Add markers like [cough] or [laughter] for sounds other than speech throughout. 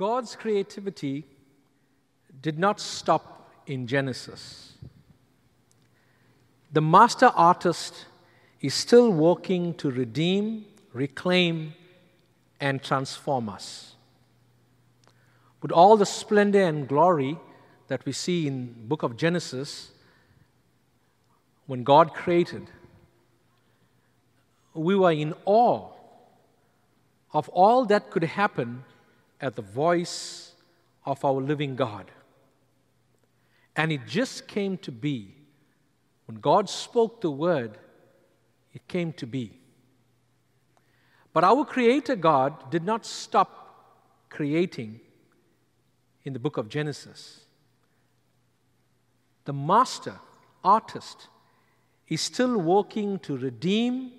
God's creativity did not stop in Genesis. The master artist is still working to redeem, reclaim, and transform us. With all the splendor and glory that we see in book of Genesis, when God created, we were in awe of all that could happen at the voice of our living God. And it just came to be. When God spoke the word, it came to be. But our Creator God did not stop creating in the book of Genesis. The master, artist, is still working to redeem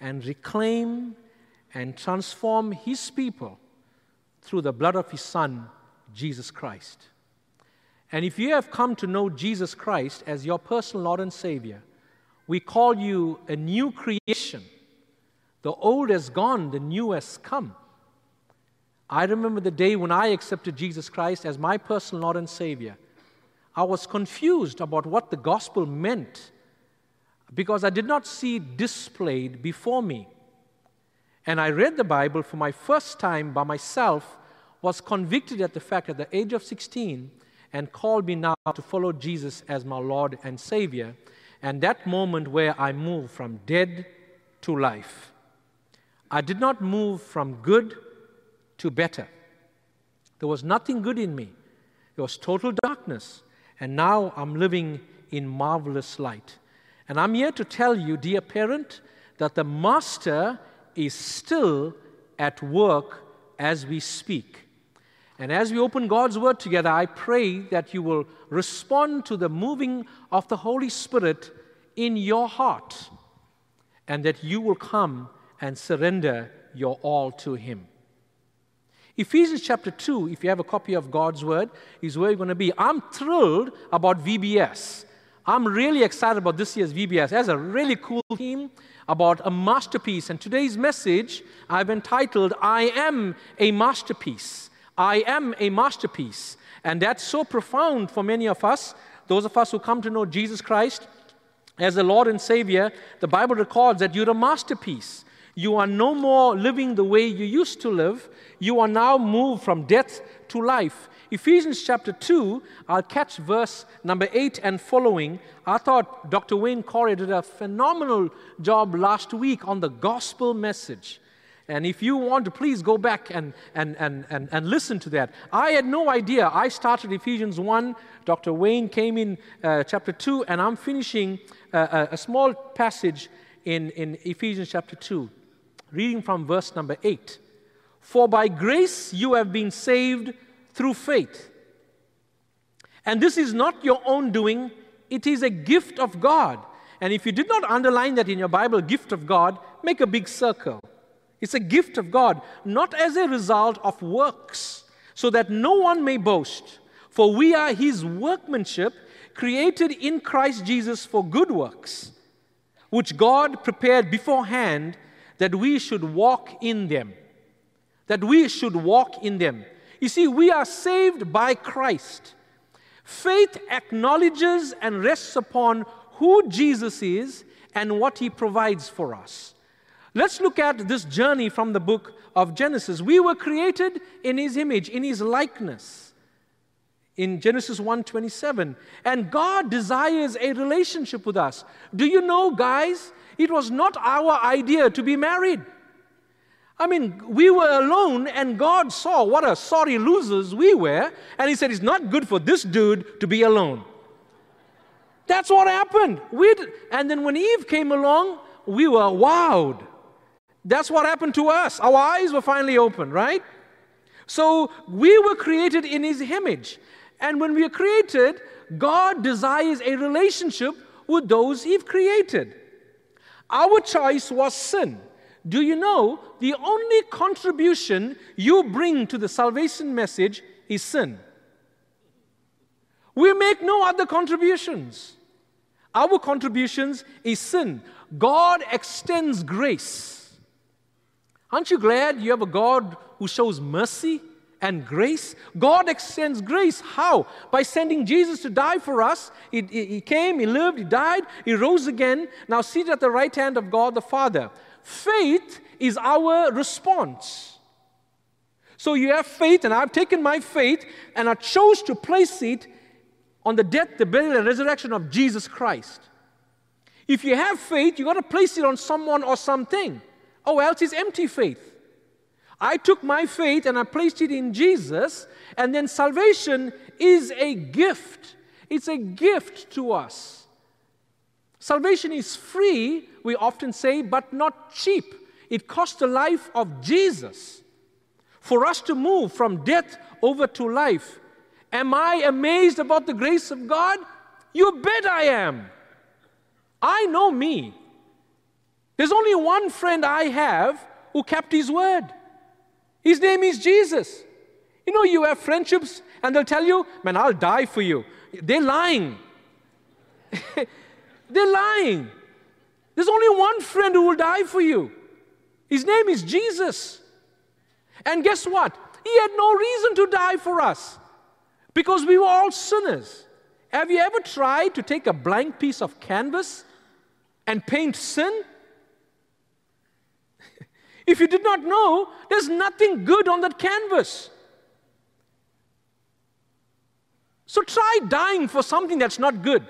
and reclaim and transform his people through the blood of his Son, Jesus Christ. And if you have come to know Jesus Christ as your personal Lord and Savior, we call you a new creation. The old has gone, the new has come. I remember the day when I accepted Jesus Christ as my personal Lord and Savior. I was confused about what the gospel meant because I did not see it displayed before me. And I read the Bible for my first time by myself, was convicted at the fact at the age of 16, and called me now to follow Jesus as my Lord and Savior. And that moment where I moved from dead to life. I did not move from good to better. There was nothing good in me, it was total darkness. And now I'm living in marvelous light. And I'm here to tell you, dear parent, that the Master is still at work as we speak. And as we open God's Word together, I pray that you will respond to the moving of the Holy Spirit in your heart and that you will come and surrender your all to Him. Ephesians chapter 2, if you have a copy of God's Word, is where you're going to be. I'm thrilled about VBS. I'm really excited about this year's VBS. It has a really cool theme about a masterpiece. And today's message I've entitled, I Am a Masterpiece. I am a masterpiece. And that's so profound for many of us, those of us who come to know Jesus Christ as the Lord and Savior. The Bible records that you're a masterpiece. You are no more living the way you used to live. You are now moved from death to life. Ephesians chapter 2, I'll catch verse number 8 and following. I thought Dr. Wayne Corey did a phenomenal job last week on the gospel message. And if you want to, please go back and, and, and, and, and listen to that. I had no idea. I started Ephesians 1, Dr. Wayne came in uh, chapter 2, and I'm finishing uh, a, a small passage in, in Ephesians chapter 2, reading from verse number 8. For by grace you have been saved through faith. And this is not your own doing, it is a gift of God. And if you did not underline that in your Bible, gift of God, make a big circle. It's a gift of God, not as a result of works, so that no one may boast. For we are his workmanship, created in Christ Jesus for good works, which God prepared beforehand that we should walk in them. That we should walk in them. You see, we are saved by Christ. Faith acknowledges and rests upon who Jesus is and what he provides for us. Let's look at this journey from the book of Genesis. We were created in his image, in his likeness. In Genesis 1:27, and God desires a relationship with us. Do you know, guys, it was not our idea to be married. I mean, we were alone, and God saw what a sorry losers we were, and He said, It's not good for this dude to be alone. That's what happened. we and then when Eve came along, we were wowed. That's what happened to us. Our eyes were finally open, right? So we were created in His image. And when we are created, God desires a relationship with those He's created. Our choice was sin. Do you know the only contribution you bring to the salvation message is sin? We make no other contributions. Our contributions is sin. God extends grace. Aren't you glad you have a God who shows mercy and grace. God extends grace. How? By sending Jesus to die for us. He, he, came, He lived, He died, He rose again, now seated at the right hand of God the Father. Faith is our response. So you have faith, and I've taken my faith and I chose to place it on the death, the burial, and resurrection of Jesus Christ. If you have faith, you got to place it on someone or something, or else it's empty faith. I took my faith and I placed it in Jesus, and then salvation is a gift. It's a gift to us. Salvation is free, we often say, but not cheap. It cost the life of Jesus for us to move from death over to life. Am I amazed about the grace of God? You bet I am. I know me. There's only one friend I have who kept his word. His name is Jesus. You know, you have friendships and they'll tell you, man, I'll die for you. They're lying. [laughs] They're lying. There's only one friend who will die for you. His name is Jesus. And guess what? He had no reason to die for us because we were all sinners. Have you ever tried to take a blank piece of canvas and paint sin? [laughs] If you did not know, there's nothing good on that canvas. So try dying for something that's not good.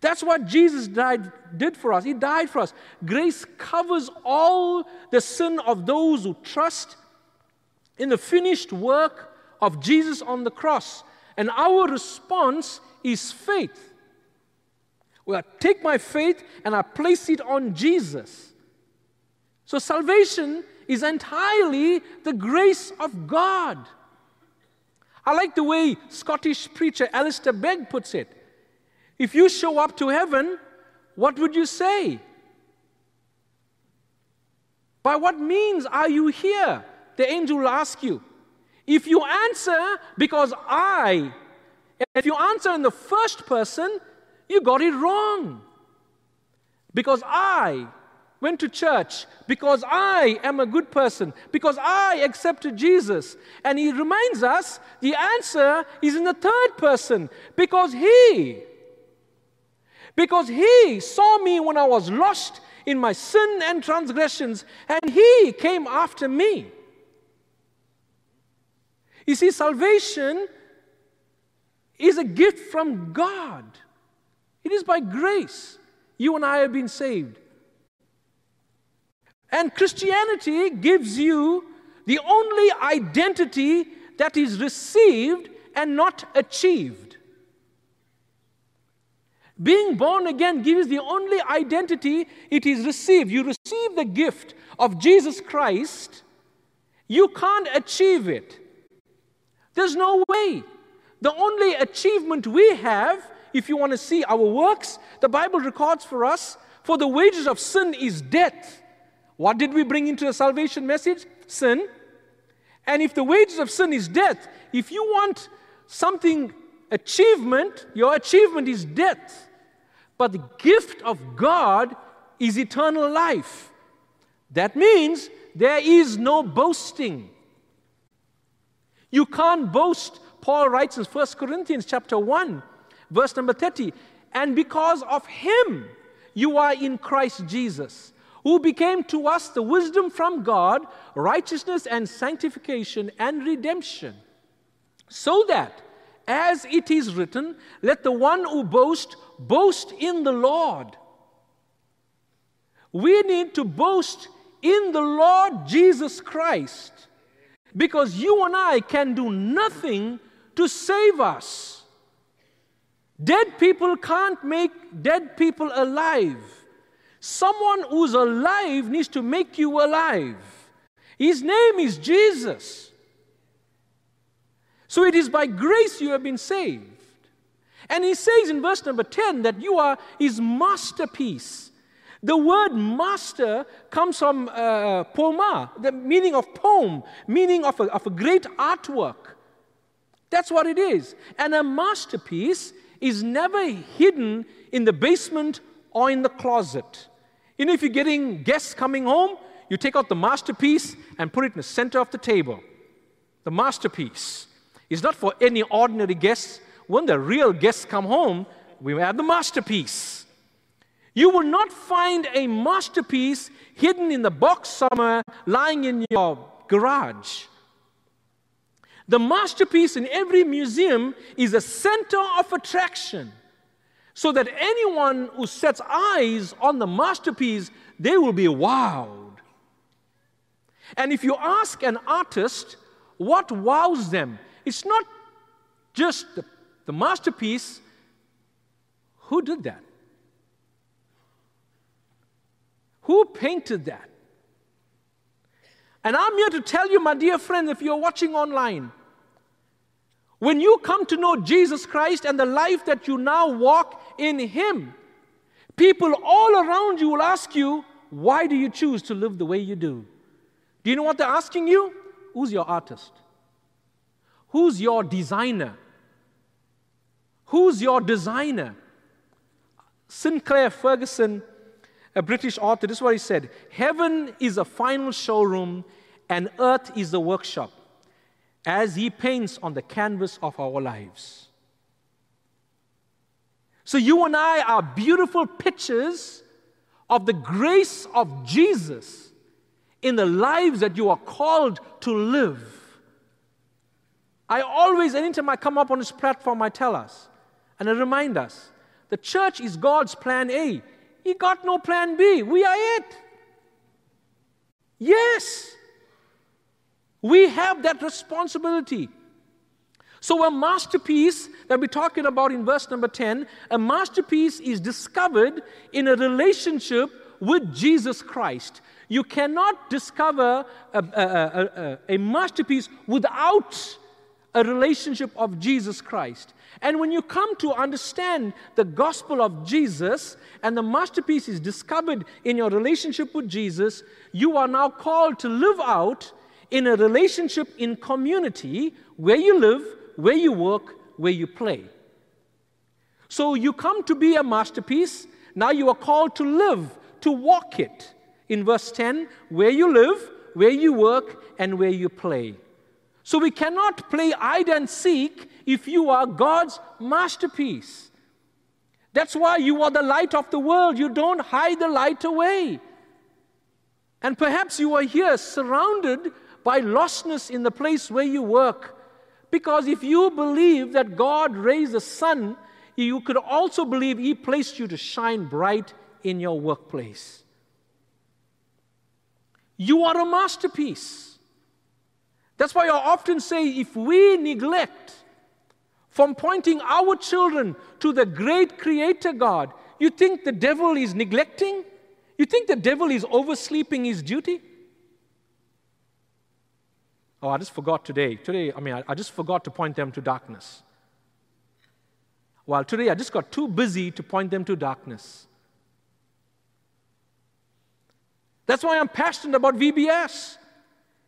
That's what Jesus died, did for us. He died for us. Grace covers all the sin of those who trust in the finished work of Jesus on the cross. And our response is faith. Well, I take my faith and I place it on Jesus. So salvation is entirely the grace of God. I like the way Scottish preacher Alistair Begg puts it. If you show up to heaven, what would you say? By what means are you here? The angel will ask you. If you answer because I, if you answer in the first person, you got it wrong. Because I, went to church because I am a good person, because I accepted Jesus. And he reminds us the answer is in the third person because he, because he saw me when I was lost in my sin and transgressions, and he came after me. You see, salvation is a gift from God. It is by grace you and I have been saved. And Christianity gives you the only identity that is received and not achieved. Being born again gives the only identity it is received. You receive the gift of Jesus Christ, you can't achieve it. There's no way. The only achievement we have, if you want to see our works, the Bible records for us for the wages of sin is death. What did we bring into the salvation message? Sin. And if the wages of sin is death, if you want something achievement, your achievement is death. But the gift of God is eternal life. That means there is no boasting. You can't boast. Paul writes in 1 Corinthians chapter 1, verse number 30, and because of him you are in Christ Jesus who became to us the wisdom from God, righteousness and sanctification and redemption. So that, as it is written, let the one who boasts boast in the Lord. We need to boast in the Lord Jesus Christ because you and I can do nothing to save us. Dead people can't make dead people alive. Someone who's alive needs to make you alive. His name is Jesus. So it is by grace you have been saved. And he says in verse number 10 that you are his masterpiece. The word master comes from uh, the meaning of poem, meaning of a, of a great artwork. That's what it is. And a masterpiece is never hidden in the basement or in the closet. You know, if you're getting guests coming home, you take out the masterpiece and put it in the center of the table. The masterpiece is not for any ordinary guests. When the real guests come home, we have the masterpiece. You will not find a masterpiece hidden in the box somewhere lying in your garage. The masterpiece in every museum is a center of attraction so that anyone who sets eyes on the masterpiece, they will be wowed. And if you ask an artist what wows them, it's not just the, the masterpiece. Who did that? Who painted that? And I'm here to tell you, my dear friend, if you're watching online, when you come to know Jesus Christ and the life that you now walk in Him, people all around you will ask you, Why do you choose to live the way you do? Do you know what they're asking you? Who's your artist? Who's your designer? Who's your designer? Sinclair Ferguson a British author, this is what he said Heaven is a final showroom, and earth is the workshop, as he paints on the canvas of our lives. So, you and I are beautiful pictures of the grace of Jesus in the lives that you are called to live. I always, anytime I come up on this platform, I tell us and I remind us the church is God's plan A. He got no plan B. We are it. Yes. We have that responsibility. So, a masterpiece that we're talking about in verse number 10, a masterpiece is discovered in a relationship with Jesus Christ. You cannot discover a, a, a, a, masterpiece without a relationship of Jesus Christ. And when you come to understand the gospel of Jesus and the masterpiece is discovered in your relationship with Jesus, you are now called to live out in a relationship in community where you live, where you work, where you play. So you come to be a masterpiece, now you are called to live, to walk it. In verse 10, where you live, where you work, and where you play. So we cannot play hide and seek if you are God's masterpiece. That's why you are the light of the world. You don't hide the light away. And perhaps you are here surrounded by lostness in the place where you work. Because if you believe that God raised the sun, you could also believe He placed you to shine bright in your workplace. You are a masterpiece. That's why I often say if we neglect from pointing our children to the great creator God, you think the devil is neglecting? You think the devil is oversleeping his duty? Oh, I just forgot today. Today, I mean, I, I just forgot to point them to darkness. Well, today I just got too busy to point them to darkness. That's why I'm passionate about VBS.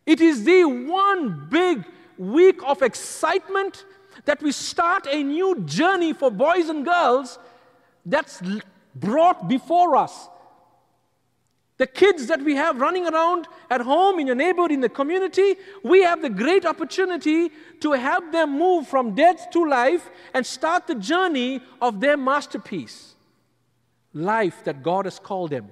It is the one big week of excitement that we start a new journey for boys and girls that's brought before us. The kids that we have running around at home, in your neighborhood, in the community, we have the great opportunity to help them move from death to life and start the journey of their masterpiece life that God has called them.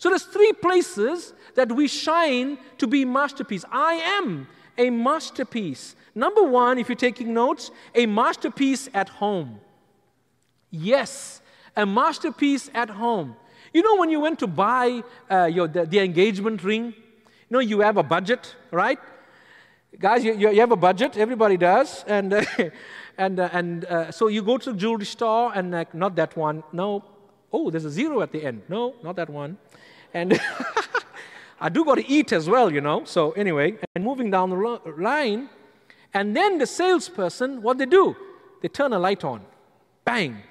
So there's three places that we shine to be masterpiece. I am a masterpiece. Number one, if you're taking notes, a masterpiece at home. Yes, a masterpiece at home. You know, when you went to buy uh, your, the, the, engagement ring, you know, you have a budget, right? Guys, you, you have a budget, everybody does. And, [laughs] uh, and, uh, and so you go to the jewelry store and, uh, not that one, no. Oh, there's a zero at the end. No, not that one. And [laughs] I do got to eat as well, you know. So anyway, and moving down the line, and then the salesperson, what they do? They turn a light on. Bang.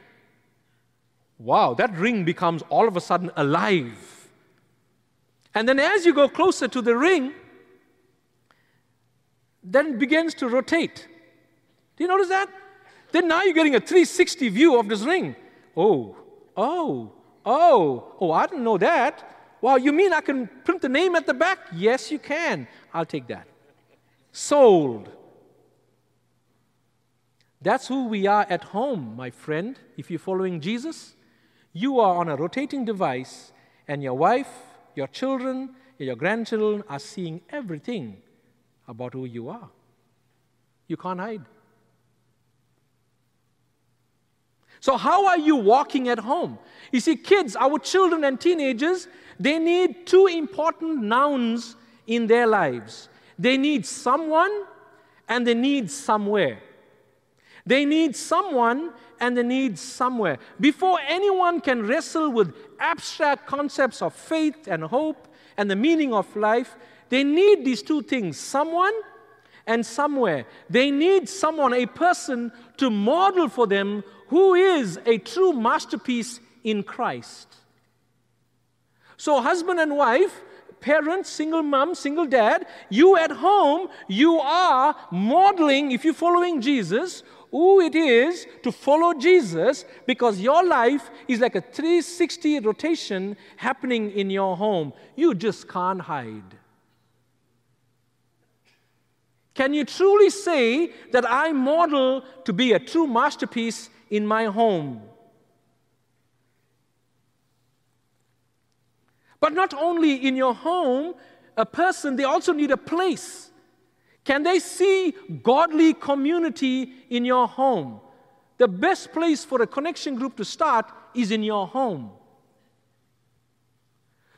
Wow, that ring becomes all of a sudden alive. And then as you go closer to the ring, then it begins to rotate. Do you notice that? Then now you're getting a 360 view of this ring. Oh, oh, oh, oh, I didn't know that. Wow, you mean I can print the name at the back? Yes, you can. I'll take that. Sold. That's who we are at home, my friend. If you're following Jesus, you are on a rotating device, and your wife, your children, your grandchildren are seeing everything about who you are. You can't hide. So, how are you walking at home? You see, kids, our children and teenagers, they need two important nouns in their lives they need someone and they need somewhere. They need someone and they need somewhere. Before anyone can wrestle with abstract concepts of faith and hope and the meaning of life, they need these two things someone and somewhere. They need someone, a person, to model for them who is a true masterpiece in Christ. So, husband and wife, parents, single mom, single dad, you at home, you are modeling, if you're following Jesus, who it is to follow Jesus because your life is like a 360 rotation happening in your home. You just can't hide. Can you truly say that I model to be a true masterpiece in my home? But not only in your home, a person, they also need a place. Can they see godly community in your home? The best place for a connection group to start is in your home.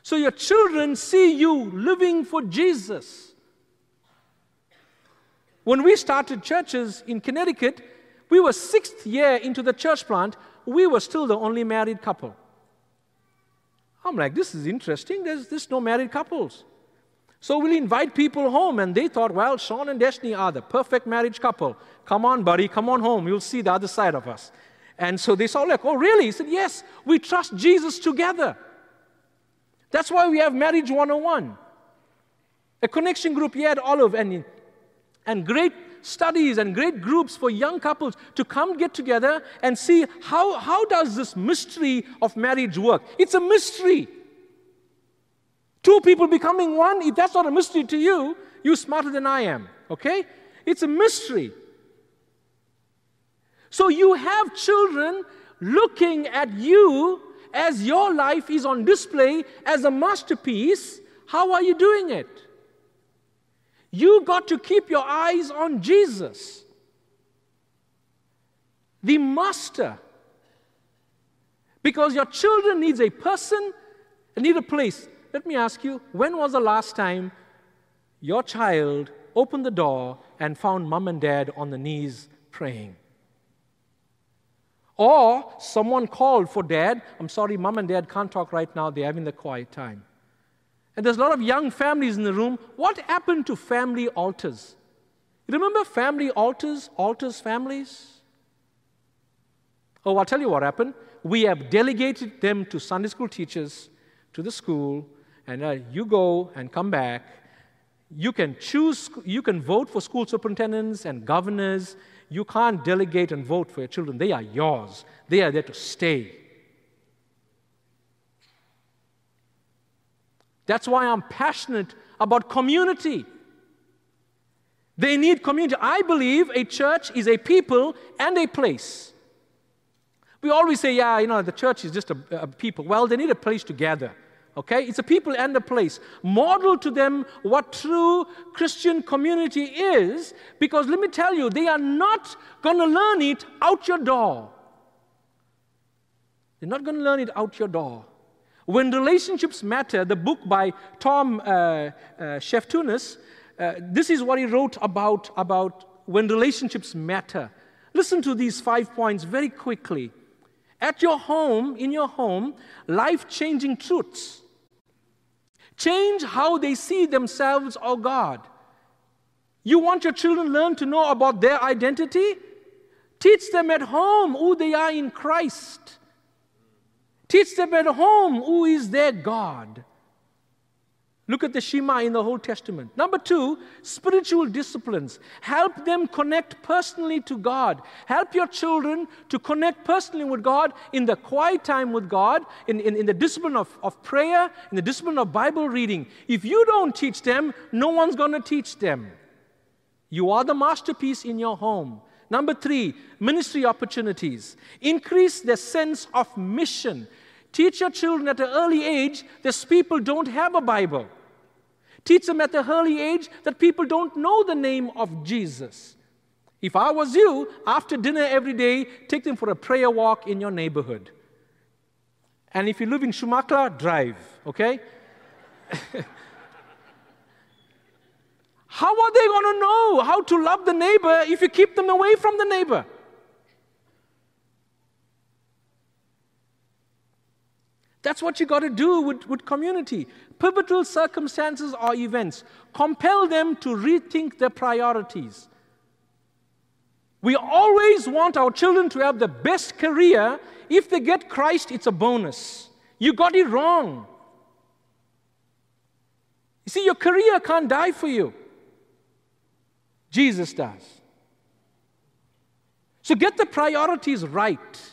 So your children see you living for Jesus. When we started churches in Connecticut, we were sixth year into the church plant, we were still the only married couple. I'm like, this is interesting. There's, there's no married couples. So we'll invite people home, and they thought, well, Sean and Destiny are the perfect marriage couple. Come on, buddy, come on home. You'll see the other side of us. And so they saw, like, oh, really? He said, yes, we trust Jesus together. That's why we have Marriage 101. A connection group here at Olive, and, and great studies and great groups for young couples to come get together and see how, how does this mystery of marriage work. It's a mystery. Two people becoming one, if that's not a mystery to you, you're smarter than I am, okay? It's a mystery. So you have children looking at you as your life is on display as a masterpiece. How are you doing it? You got to keep your eyes on Jesus, the master. Because your children needs a person and need a place. Let me ask you, when was the last time your child opened the door and found mom and dad on the knees praying? Or someone called for dad. I'm sorry, mom and dad can't talk right now. They're having the quiet time. And there's a lot of young families in the room. What happened to family altars? Remember family altars, altars, families? Oh, I'll tell you what happened. We have delegated them to Sunday school teachers, to the school, and uh, you go and come back. You can choose, you can vote for school superintendents and governors. You can't delegate and vote for your children. They are yours, they are there to stay. That's why I'm passionate about community. They need community. I believe a church is a people and a place. We always say, yeah, you know, the church is just a, a people. Well, they need a place to gather. Okay? It's a people and a place. Model to them what true Christian community is, because let me tell you, they are not going to learn it out your door. They're not going to learn it out your door. When relationships matter, the book by Tom uh, uh, Sheftunis, uh, this is what he wrote about, about when relationships matter. Listen to these five points very quickly. At your home, in your home, life changing truths. Change how they see themselves or God. You want your children to learn to know about their identity? Teach them at home who they are in Christ. Teach them at home who is their God. Look at the Shema in the Old Testament. Number two, spiritual disciplines. Help them connect personally to God. Help your children to connect personally with God in the quiet time with God, in, in, in the discipline of, of prayer, in the discipline of Bible reading. If you don't teach them, no one's going to teach them. You are the masterpiece in your home. Number three, ministry opportunities. Increase their sense of mission. Teach your children at an early age that people don't have a Bible. Teach them at an early age that people don't know the name of Jesus. If I was you, after dinner every day, take them for a prayer walk in your neighborhood. And if you live in Chumuckla, drive, okay? [laughs] how are they going to know how to love the neighbor if you keep them away from the neighbor? That's what you got to do with, with community. Pivotal circumstances or events compel them to rethink their priorities. We always want our children to have the best career. If they get Christ, it's a bonus. You got it wrong. You see, your career can't die for you. Jesus does. So get the priorities right.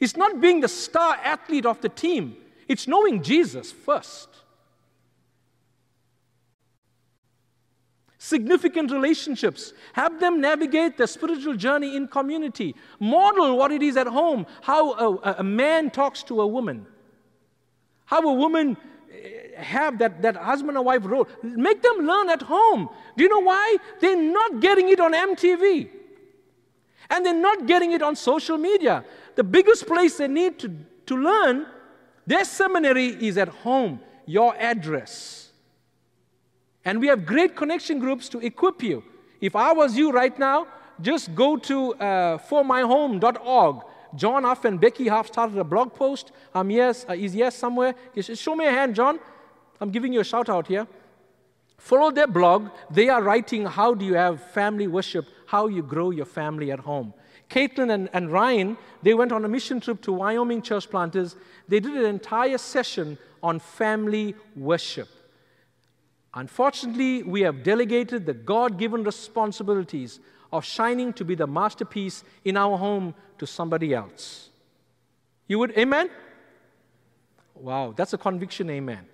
It's not being the star athlete of the team, it's knowing Jesus first. Significant relationships. Have them navigate their spiritual journey in community. Model what it is at home, how a, a man talks to a woman, how a woman eh, have that, that husband and wife role. Make them learn at home. Do you know why? They're not getting it on MTV. And they're not getting it on social media. The biggest place they need to, to learn, their seminary is at home, your address. And we have great connection groups to equip you. If I was you right now, just go to uh, formyhome.org. John Huff and Becky Huff started a blog post. I'm yes, uh, is yes somewhere. Show me a hand, John. I'm giving you a shout out here. Follow their blog. They are writing how do you have family worship, how you grow your family at home. Caitlin and, and Ryan, they went on a mission trip to Wyoming church planters. They did an entire session on family worship. Unfortunately, we have delegated the God given responsibilities of shining to be the masterpiece in our home to somebody else. You would, amen? Wow, that's a conviction, amen.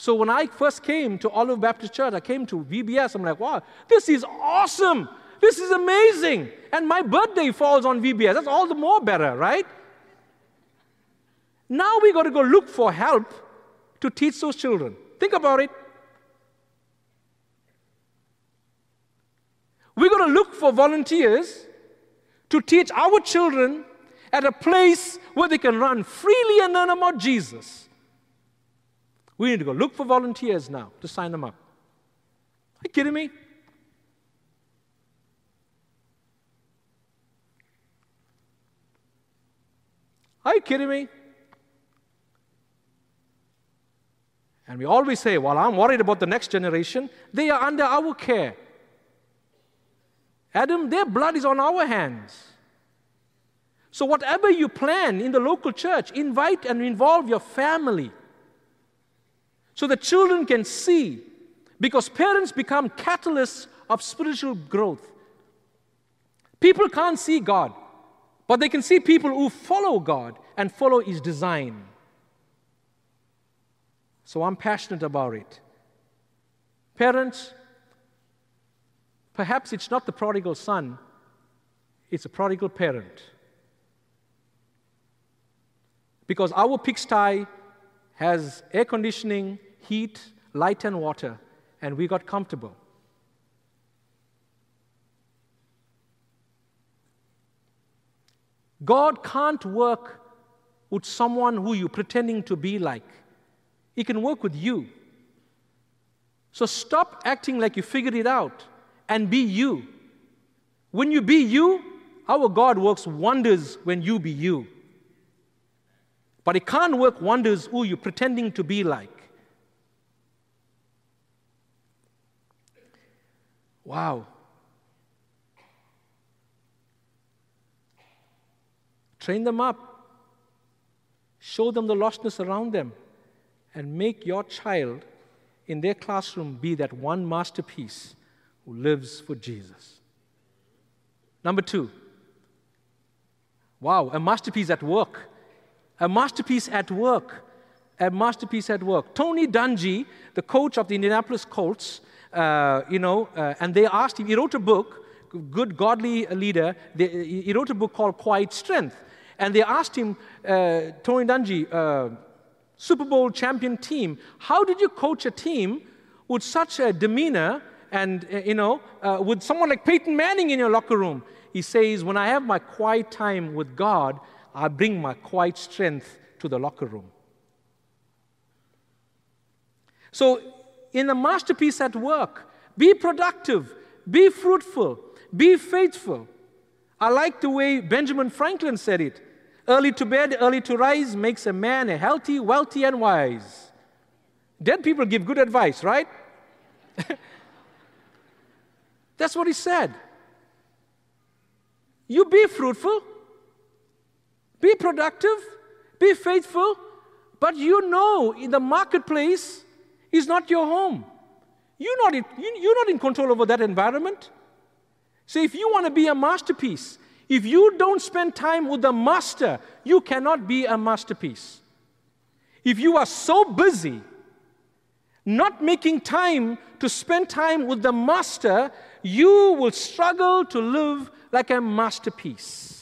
So when I first came to Olive Baptist Church, I came to VBS, I'm like, wow, this is awesome. This is amazing. And my birthday falls on VBS. That's all the more better, right? Now we got to go look for help to teach those children. Think about it. We're going to look for volunteers to teach our children at a place where they can run freely and learn about Jesus. We need to go look for volunteers now to sign them up. Are you kidding me? Are you kidding me? And we always say, Well, I'm worried about the next generation. They are under our care. Adam, their blood is on our hands. So, whatever you plan in the local church, invite and involve your family so the children can see, because parents become catalysts of spiritual growth. People can't see God. But they can see people who follow God and follow His design. So I'm passionate about it. Parents, perhaps it's not the prodigal son, it's a prodigal parent. Because our pigsty has air conditioning, heat, light, and water, and we got comfortable. God can't work with someone who you're pretending to be like. He can work with you. So stop acting like you figured it out and be you. When you be you, our God works wonders when you be you. But it can't work wonders who you're pretending to be like. Wow. Train them up. Show them the lostness around them. and make your child in their classroom be that one masterpiece who lives for Jesus. Number two, wow, a masterpiece at work. A masterpiece at work. A masterpiece at work. Tony Dungy, the coach of the Indianapolis Colts, uh, you know, uh, and they asked him, he wrote a book, good godly leader, they, he wrote a book called Quiet Strength. And they asked him, uh, Tony Dungy, uh, Super Bowl champion team, how did you coach a team with such a demeanor and, uh, you know, uh, with someone like Peyton Manning in your locker room? He says, when I have my quiet time with God, I bring my quiet strength to the locker room. So, in a masterpiece at work, be productive, be fruitful, be faithful. I like the way Benjamin Franklin said it early to bed, early to rise makes a man a healthy, wealthy, and wise. Dead people give good advice, right? [laughs] That's what he said. You be fruitful, be productive, be faithful, but you know the marketplace is not your home. You're not, in, you're not in control over that environment. So if you want to be a masterpiece, if you don't spend time with the master, you cannot be a masterpiece. If you are so busy not making time to spend time with the master, you will struggle to live like a masterpiece.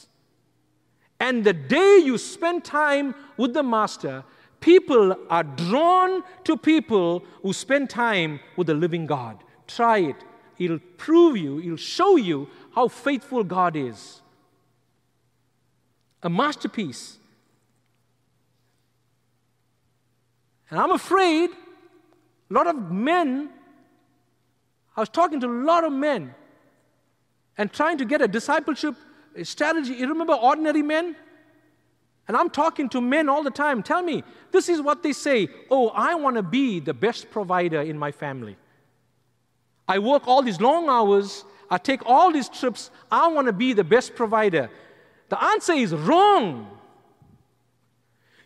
And the day you spend time with the master, people are drawn to people who spend time with the living God. Try it. It'll prove you, it'll show you how faithful God is. A masterpiece. And I'm afraid a lot of men, I was talking to a lot of men and trying to get a discipleship strategy. You remember ordinary men? And I'm talking to men all the time. Tell me, this is what they say Oh, I want to be the best provider in my family. I work all these long hours, I take all these trips, I want to be the best provider. The answer is wrong.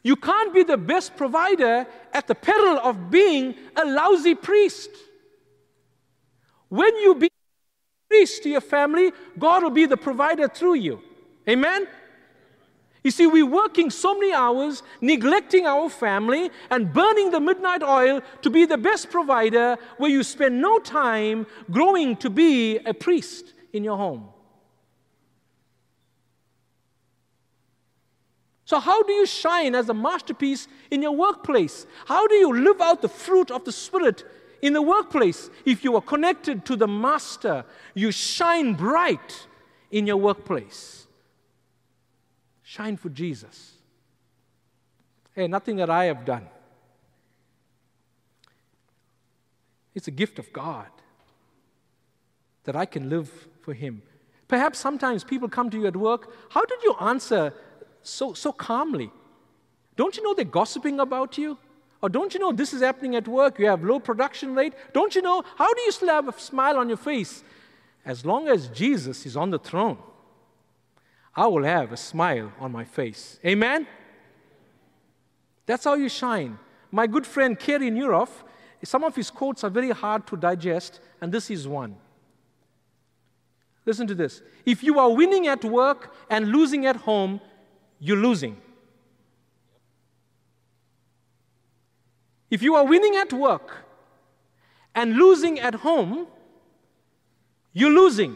You can't be the best provider at the peril of being a lousy priest. When you be priest to your family, God will be the provider through you. Amen? You see, we're working so many hours, neglecting our family, and burning the midnight oil to be the best provider, where you spend no time growing to be a priest in your home. So, how do you shine as a masterpiece in your workplace? How do you live out the fruit of the Spirit in the workplace, if you are connected to the Master, you shine bright in your workplace. Shine for Jesus. Hey, nothing that I have done. It's a gift of God that I can live for Him. Perhaps sometimes people come to you at work. How did you answer so, so calmly? Don't you know they're gossiping about you? Or don't you know this is happening at work? You have low production rate. Don't you know? How do you still have a smile on your face? As long as Jesus is on the throne, I will have a smile on my face. Amen? That's how you shine. My good friend Carey Nieuwhof, some of his quotes are very hard to digest, and this is one. Listen to this. If you are winning at work and losing at home, you're losing. If you are winning at work and losing at home, you're losing.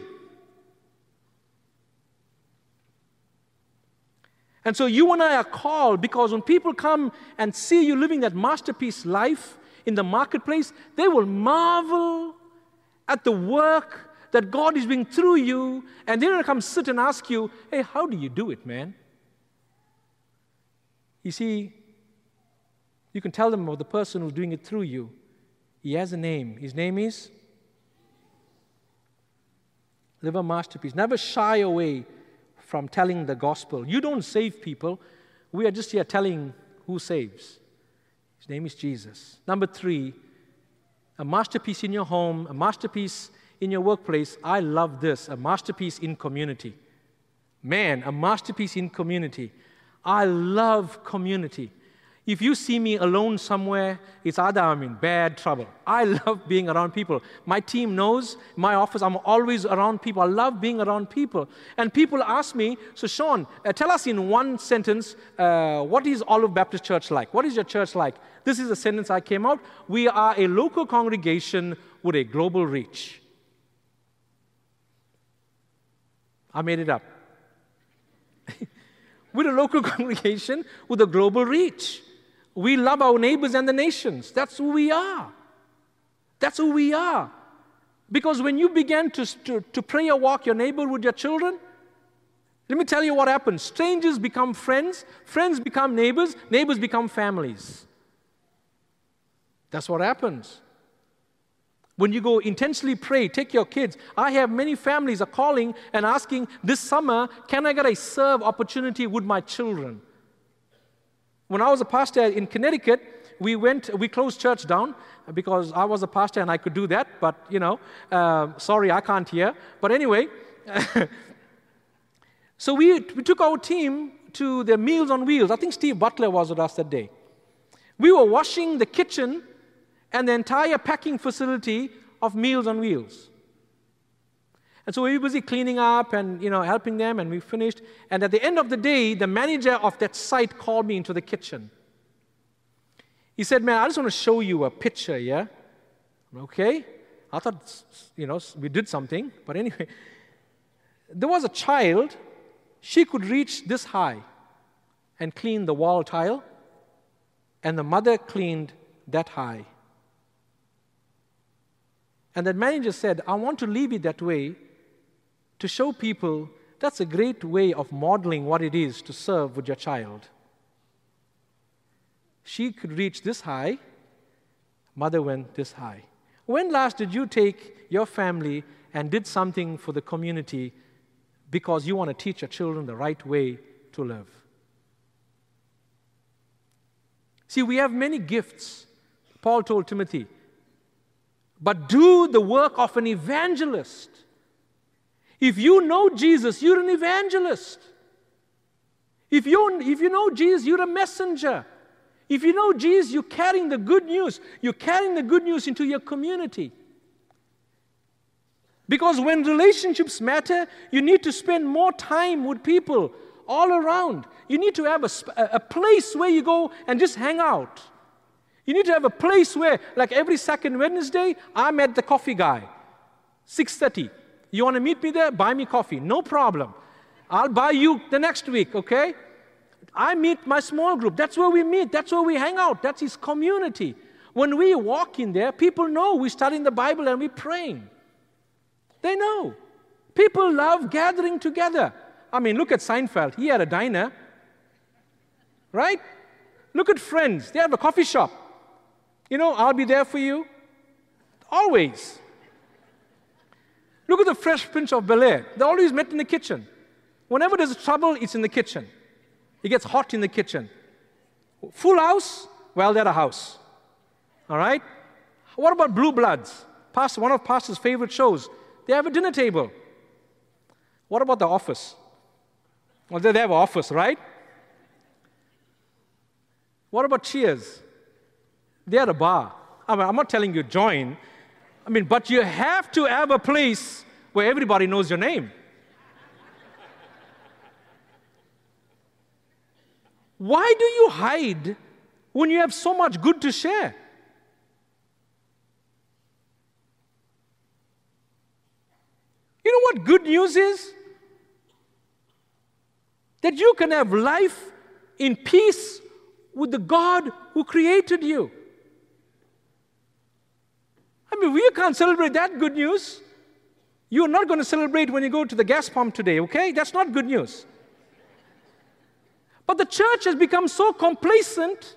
And so you and I are called because when people come and see you living that masterpiece life in the marketplace, they will marvel at the work that God is doing through you, and they're to come sit and ask you, hey, how do you do it, man? You see, you can tell them about the person who's doing it through you. He has a name. His name is Live a masterpiece. Never shy away from telling the gospel. You don't save people. We are just here telling who saves. His name is Jesus. Number three, a masterpiece in your home, a masterpiece in your workplace. I love this a masterpiece in community. Man, a masterpiece in community. I love community. If you see me alone somewhere, it's either I'm in bad trouble. I [laughs] love being around people. My team knows, my office, I'm always around people. I love being around people. And people ask me, so Sean, uh, tell us in one sentence, uh, what is Olive Baptist Church like? What is your church like? This is a sentence I came out. We are a local congregation with a global reach. I made it up. [laughs] We're a local [laughs] congregation with a global reach. We love our neighbors and the nations. That's who we are. That's who we are. Because when you begin to, to, to pray or walk your neighbor with your children, let me tell you what happens. Strangers become friends, friends become neighbors, neighbors become families. That's what happens. When you go intensely pray, take your kids. I have many families are calling and asking this summer, can I get a serve opportunity with my children? When I was a pastor in Connecticut, we went, we closed church down because I was a pastor and I could do that, but you know, uh, sorry, I can't hear. But anyway, [laughs] so we, we took our team to the Meals on Wheels. I think Steve Butler was with us that day. We were washing the kitchen and the entire packing facility of Meals on Wheels. And so we were busy cleaning up and you know helping them, and we finished. And at the end of the day, the manager of that site called me into the kitchen. He said, "Man, I just want to show you a picture, yeah." Okay. I thought, you know, we did something, but anyway, there was a child. She could reach this high and clean the wall tile, and the mother cleaned that high. And that manager said, I want to leave it that way to show people that's a great way of modeling what it is to serve with your child. She could reach this high, mother went this high. When last did you take your family and did something for the community because you want to teach your children the right way to live? See, we have many gifts. Paul told Timothy, but do the work of an evangelist. If you know Jesus, you're an evangelist. If you, if you know Jesus, you're a messenger. If you know Jesus, you're carrying the good news. You're carrying the good news into your community. Because when relationships matter, you need to spend more time with people all around. You need to have a, a place where you go and just hang out. You need to have a place where, like every second Wednesday, I'm at the coffee guy, 6:30. You want to meet me there? Buy me coffee. No problem. I'll buy you the next week, okay? I meet my small group. That's where we meet. That's where we hang out. That's his community. When we walk in there, people know we're studying the Bible and we're praying. They know. People love gathering together. I mean, look at Seinfeld. He had a diner, right? Look at Friends. They have a coffee shop. You know, I'll be there for you. Always. Look at the Fresh Prince of Bel Air. They're always met in the kitchen. Whenever there's trouble, it's in the kitchen. It gets hot in the kitchen. Full house, well, they're a house. All right? What about Blue Bloods? Pastor, one of Pastor's favorite shows. They have a dinner table. What about the office? Well, they have an office, right? What about Cheers? They are a bar. I mean, I'm not telling you join, I mean, but you have to have a place where everybody knows your name. Why do you hide when you have so much good to share? You know what good news is? That you can have life in peace with the God who created you. I mean, we can't celebrate that good news. You're not going to celebrate when you go to the gas pump today, okay? That's not good news. But the church has become so complacent,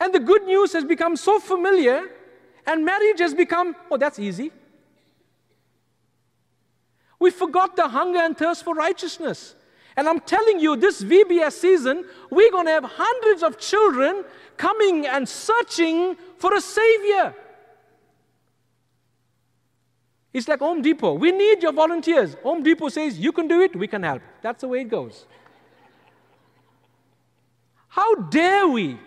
and the good news has become so familiar, and marriage has become, oh, that's easy. We forgot the hunger and thirst for righteousness. And I'm telling you, this VBS season, we're going to have hundreds of children coming and searching for a Savior. It's like Home Depot. We need your volunteers. Home Depot says, You can do it, we can help. That's the way it goes. How dare we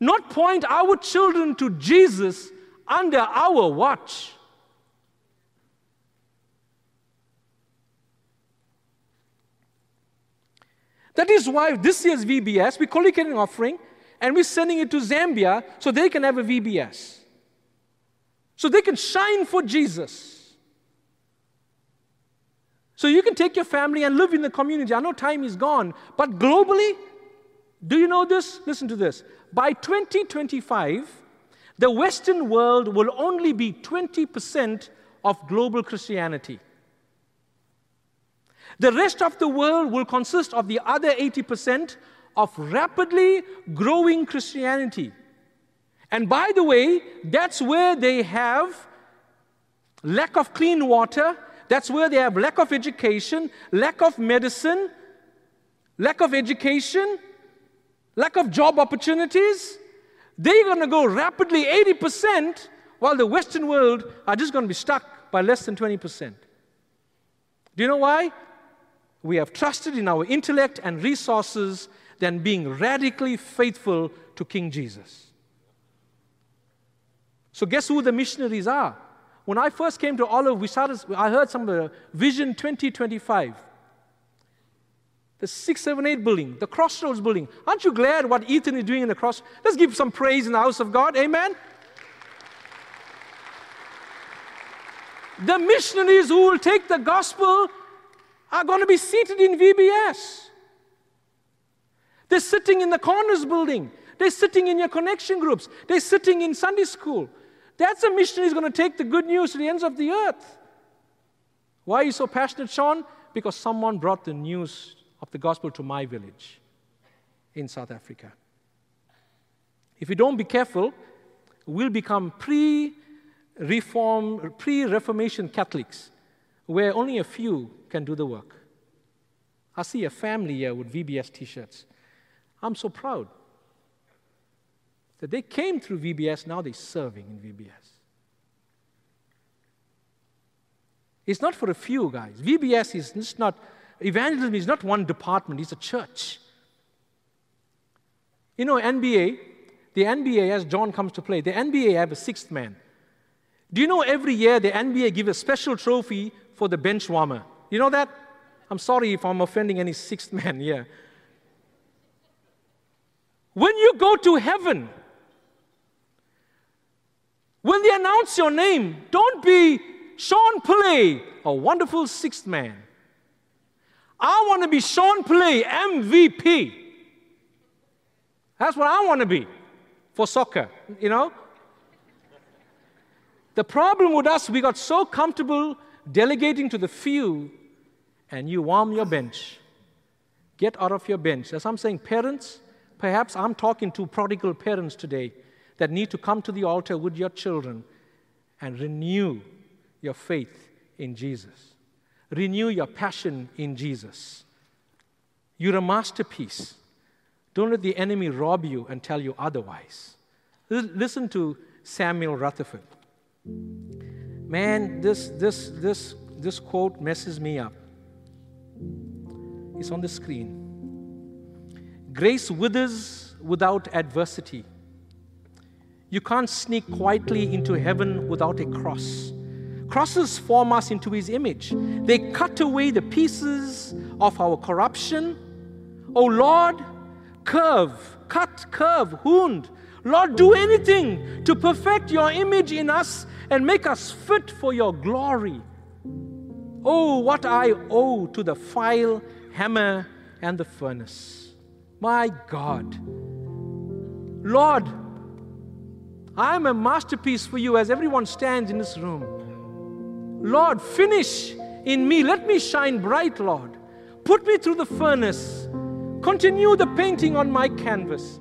not point our children to Jesus under our watch. That is why this year's VBS, we're collocating an offering and we're sending it to Zambia so they can have a VBS. So they can shine for Jesus. So you can take your family and live in the community. I know time is gone, but globally, do you know this? Listen to this. By 2025, the Western world will only be 20% of global Christianity. The rest of the world will consist of the other 80% of rapidly growing Christianity. And by the way, that's where they have lack of clean water, that's where they have lack of education, lack of medicine, lack of education, lack of job opportunities. They're going to go rapidly 80%, while the Western world are just going to be stuck by less than 20%. Do you know why? We have trusted in our intellect and resources than being radically faithful to King Jesus. So, guess who the missionaries are? When I first came to Olive, we started, I heard some of the Vision 2025. The 678 building, the Crossroads building. Aren't you glad what Ethan is doing in the cross? Let's give some praise in the house of God. Amen. The missionaries who will take the gospel are going to be seated in VBS. They're sitting in the corners building. They're sitting in your connection groups. They're sitting in Sunday school. That's a missionary who's going to take the good news to the ends of the earth. Why are you so passionate, Sean? Because someone brought the news of the gospel to my village in South Africa. If we don't be careful, we'll become pre reform, pre Reformation Catholics, where only a few can do the work. I see a family here with VBS t shirts. I'm so proud that they came through VBS, now they're serving in VBS. It's not for a few guys. VBS is just not, evangelism is not one department, it's a church. You know, NBA, the NBA, as John comes to play, the NBA have a sixth man. Do you know every year the NBA give a special trophy for the bench warmer? You know that? I'm sorry if I'm offending any sixth [laughs] man here. When you go to heaven, when they announce your name, don't be Sean Pillay, a wonderful sixth man. I want to be Sean Pillay, MVP. That's what I want to be for soccer, you know? The problem with us, we got so comfortable delegating to the few and you warm your bench. Get out of your bench. As I'm saying, parents, perhaps I'm talking to prodigal parents today that need to come to the altar with your children and renew your faith in Jesus. Renew your passion in Jesus. You're a masterpiece. Don't let the enemy rob you and tell you otherwise. Listen to Samuel Rutherford. Man, this, this, this, this quote messes me up. It's on the screen. Grace withers without adversity. You can't sneak quietly into heaven without a cross. Crosses form us into His image. They cut away the pieces of our corruption. Oh Lord, curve, cut, curve, wound. Lord, do anything to perfect your image in us and make us fit for your glory. Oh, what I owe to the file, hammer, and the furnace. My God. Lord, I'm a masterpiece for you as everyone stands in this room. Lord, finish in me. Let me shine bright, Lord. Put me through the furnace. Continue the painting on my canvas.